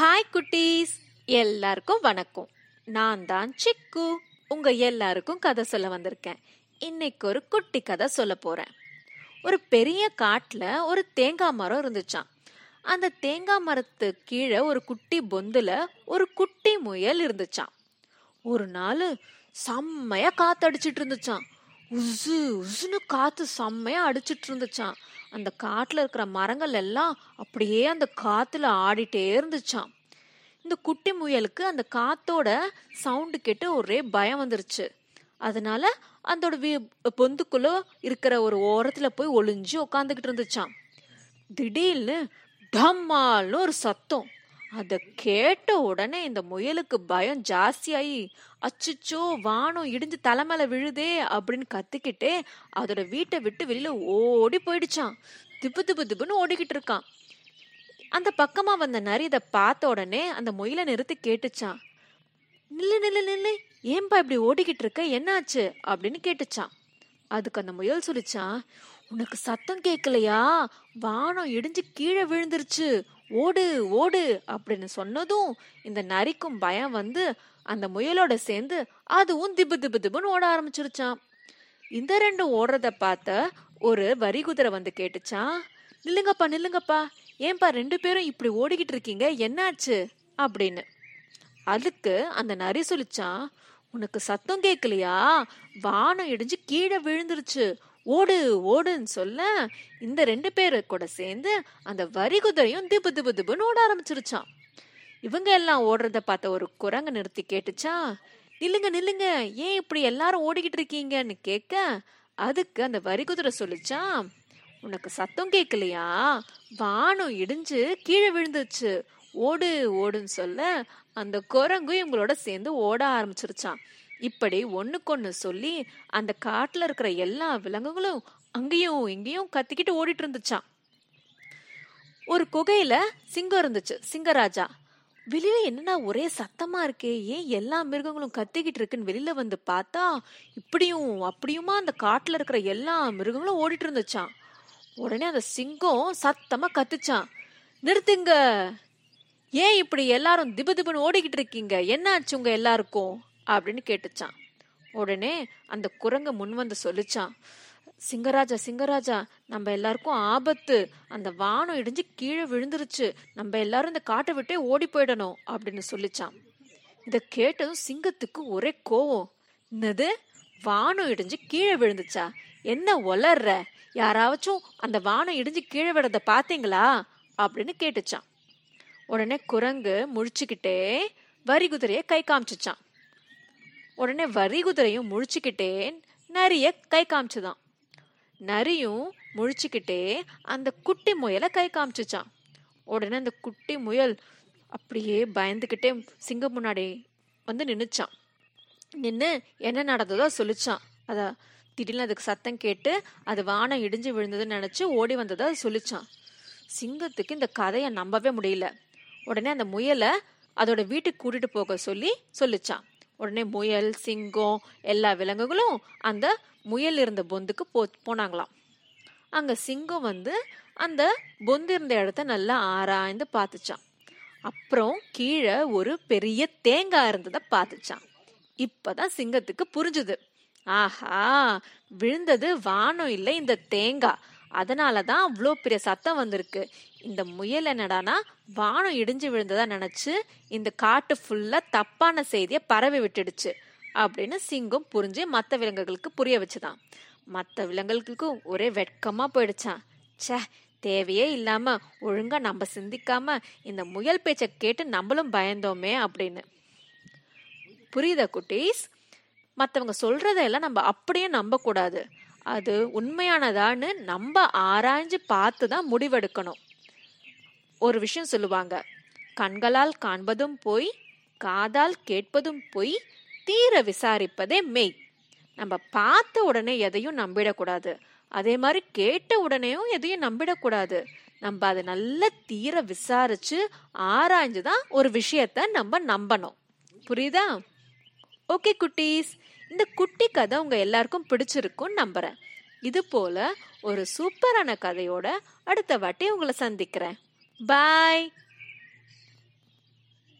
Hi குட்டீஸ். எல்லாருக்கும் வணக்கம். நான் தான் சிக்கு. உங்க எல்லாருக்கும் கதை சொல்ல வந்திருக்கேன். இன்னைக்கு ஒரு குட்டி கதை சொல்ல போறேன். ஒரு பெரிய காட்டுல ஒரு தேங்காய் மரம் இருந்துச்சாம். அந்த தேங்காய் மரத்து கீழே ஒரு குட்டி பொந்துல ஒரு குட்டி முயல் இருந்துச்சாம். ஒரு நாள் செம்மையா காத்தடிச்சிட்டு இருந்துச்சான் உசு உசுன்னு காத்து செம்மையா அடிச்சிட்டு இருந்துச்சான் அந்த காட்டுல இருக்கிற மரங்கள் எல்லாம் அப்படியே அந்த காத்துல ஆடிட்டே இருந்துச்சாம். இந்த குட்டி முயலுக்கு அந்த காத்தோட சவுண்டு கேட்டு ஒரே பயம் வந்துருச்சு. அதனால அதோட பொந்துக்குள்ள இருக்கிற ஒரு ஓரத்துல போய் ஒளிஞ்சு உட்காந்துக்கிட்டு இருந்துச்சான் திடீர்னு டம்மால்னு ஒரு சத்தம். அதை கேட்ட உடனே இந்த முயலுக்கு பயம் ஜாஸ்தியாயி அச்சுச்சோ வானம் இடிஞ்சு தலை விழுதே அப்படின்னு கத்திக்கிட்டே அதோட வீட்டை விட்டு வெளியில ஓடி போயிடுச்சான். திப்பு திப்பு திப்புன்னு ஓடிக்கிட்டு இருக்கான். அந்த பக்கமா வந்த நரி இதை பார்த்த உடனே அந்த முயலை நிறுத்தி கேட்டுச்சான். நில்லு நில்லு நில்லு ஏன்பா இப்படி ஓடிக்கிட்டு இருக்க? என்னாச்சு? அப்படின்னு கேட்டுச்சான். அதுக்கு அந்த முயல் சொல்லிச்சான் உனக்கு சத்தம் கேட்கலையா வானம் இடிஞ்சு கீழே விழுந்துருச்சு. ஓடு ஓடு அப்படின்னு சொன்னதும் இந்த நரிக்கும் பயம் வந்து அந்த முயலோட சேர்ந்து அதுவும் திபு திபு திபுன்னு ஓட ஆரம்பிச்சிருச்சான் இந்த ரெண்டும் ஓடுறத பார்த்த ஒரு வரி குதிரை வந்து கேட்டுச்சான் நில்லுங்கப்பா நில்லுங்கப்பா. ஏன்பா ரெண்டு பேரும் இப்படி ஓடிக்கிட்டு இருக்கீங்க? என்னாச்சு? அப்படின்னு. அதுக்கு அந்த நரி சொல்லிச்சான் உனக்கு சத்தம் கேட்கலையா வானம் இடிஞ்சு கீழே விழுந்துருச்சு. ஓடு ஓடுன்னு சொல்ல இந்த ரெண்டு பேரு கூட சேர்ந்து அந்த வரி குதிரையும் திபு திபு திபுன்னு ஓட ஆரம்பிச்சிருச்சான் இவங்க எல்லாம் ஓடுறத பார்த்த ஒரு குரங்கு நிறுத்தி கேட்டுச்சா நில்லுங்க நில்லுங்க ஏன் இப்படி எல்லாரும் ஓடிக்கிட்டு இருக்கீங்கன்னு கேட்க அதுக்கு அந்த வரி குதிரை சொல்லிச்சான் உனக்கு சத்தம் கேட்கலையா? வானம் இடிஞ்சு கீழே விழுந்துச்சு ஓடு ஓடுன்னு சொல்ல அந்த குரங்கு இவங்களோட சேர்ந்து ஓட ஆரம்பிச்சிருச்சான் இப்படி ஒன்றுக்கொன்று சொல்லி அந்த காட்டுல இருக்கிற எல்லா விலங்குகளும் அங்கேயும் இங்கேயும் கத்திக்கிட்டு ஓடிட்டு இருந்துச்சான் ஒரு குகையில சிங்கம் இருந்துச்சு சிங்கராஜா. வெளியில என்னன்னா ஒரே சத்தமா இருக்கே ஏன் எல்லா மிருகங்களும் கத்திக்கிட்டு இருக்குன்னு வெளியில வந்து பார்த்தா இப்படியும் அப்படியுமா அந்த காட்டுல இருக்கிற எல்லா மிருகங்களும் ஓடிட்டு இருந்துச்சான் உடனே அந்த சிங்கம் சத்தமா கத்துச்சான் நிறுத்துங்க. ஏன் இப்படி எல்லாரும் திபு திபுன்னு ஓடிக்கிட்டு இருக்கீங்க? என்னாச்சு உங்க எல்லாருக்கும்? அப்படின்னு கேட்டுச்சான் உடனே அந்த குரங்கு முன் வந்து சொல்லிச்சான் சிங்கராஜா சிங்கராஜா நம்ம எல்லாருக்கும் ஆபத்து. அந்த வானம் இடிஞ்சு கீழே விழுந்துருச்சு. நம்ம எல்லாரும் இந்த காட்டை விட்டே ஓடி போயிடணும் அப்படின்னு சொல்லிச்சான் இதை கேட்டதும் சிங்கத்துக்கு ஒரே கோவம். என்னது? வானம் இடிஞ்சு கீழே விழுந்துச்சா? என்ன ஒலர்ற யாராவச்சும் அந்த வானம் இடிஞ்சு கீழே விடுறத பாத்தீங்களா அப்படின்னு கேட்டுச்சான் உடனே குரங்கு முழிச்சுக்கிட்டே வரி குதிரையை கை காமிச்சிச்சான் உடனே வரி குதிரையும் முழிச்சுக்கிட்டே நரிய கை காமிச்சுதான். நரியும் முழிச்சுக்கிட்டே அந்த குட்டி முயலை கை காமிச்சுச்சான் உடனே அந்த குட்டி முயல் அப்படியே பயந்துக்கிட்டே சிங்கம் முன்னாடி வந்து நின்றுச்சான் நின்று என்ன நடந்ததோ சொல்லிச்சான் அத திடீர்னு அதுக்கு சத்தம் கேட்டு அது வானம் இடிஞ்சு விழுந்ததுன்னு நினச்சி ஓடி வந்ததை சொல்லிச்சான் சிங்கத்துக்கு இந்த கதையை நம்பவே முடியல. உடனே அந்த முயலை அதோட வீட்டுக்கு கூட்டிட்டு போக சொல்லி சொல்லிச்சான் உடனே முயல் சிங்கம் எல்லா விலங்குகளும் அந்த முயல் இருந்த பொந்துக்கு போ போனாங்களாம். அங்கே சிங்கம் வந்து அந்த பொந்து இருந்த இடத்த நல்லா ஆராய்ந்து பார்த்துச்சான் அப்புறம் கீழே ஒரு பெரிய தேங்காய் இருந்ததை பார்த்துச்சான் இப்பதான் சிங்கத்துக்கு புரிஞ்சுது. ஆஹா விழுந்தது வானம் இல்லை இந்த தேங்காய் அதனாலதான் அவ்வளோ பெரிய சத்தம் வந்திருக்கு. இந்த முயல் என்னடானா வானம் இடிஞ்சு விழுந்ததா நினச்சி இந்த காட்டு ஃபுல்லாக தப்பான செய்தியை பரவி விட்டுடுச்சு அப்படின்னு சிங்கம் புரிஞ்சு மற்ற விலங்குகளுக்கு புரிய வச்சுதான். மற்ற விலங்குகளுக்கு ஒரே வெட்கமாக போயிடுச்சான் ச்சே தேவையே இல்லாமல் ஒழுங்காக நம்ம சிந்திக்காமல் இந்த முயல் பேச்சை கேட்டு நம்மளும் பயந்தோமே அப்படின்னு. புரியுதா குட்டீஸ்? மற்றவங்க சொல்கிறதெல்லாம் நம்ம அப்படியே நம்பக்கூடாது. அது உண்மையானதான்னு நம்ம ஆராய்ஞ்சு பார்த்து தான் முடிவெடுக்கணும். ஒரு விஷயம் சொல்லுவாங்க. கண்களால் காண்பதும் போய் காதால் கேட்பதும் போய் தீர விசாரிப்பதே மெய். நம்ம பார்த்த உடனே எதையும் நம்பிடக்கூடாது. அதே மாதிரி கேட்ட உடனேயும் எதையும் நம்பிடக்கூடாது. நம்ம அதை நல்ல தீர விசாரிச்சு ஆராய்ஞ்சு தான் ஒரு விஷயத்த நம்ம நம்பணும். புரியுதா? ஓகே குட்டீஸ். இந்த குட்டி கதை உங்க எல்லாருக்கும் பிடிச்சிருக்கும்னு நம்புறேன். இது போல ஒரு சூப்பரான கதையோட அடுத்த வாட்டி உங்களை சந்திக்கிறேன். பாய்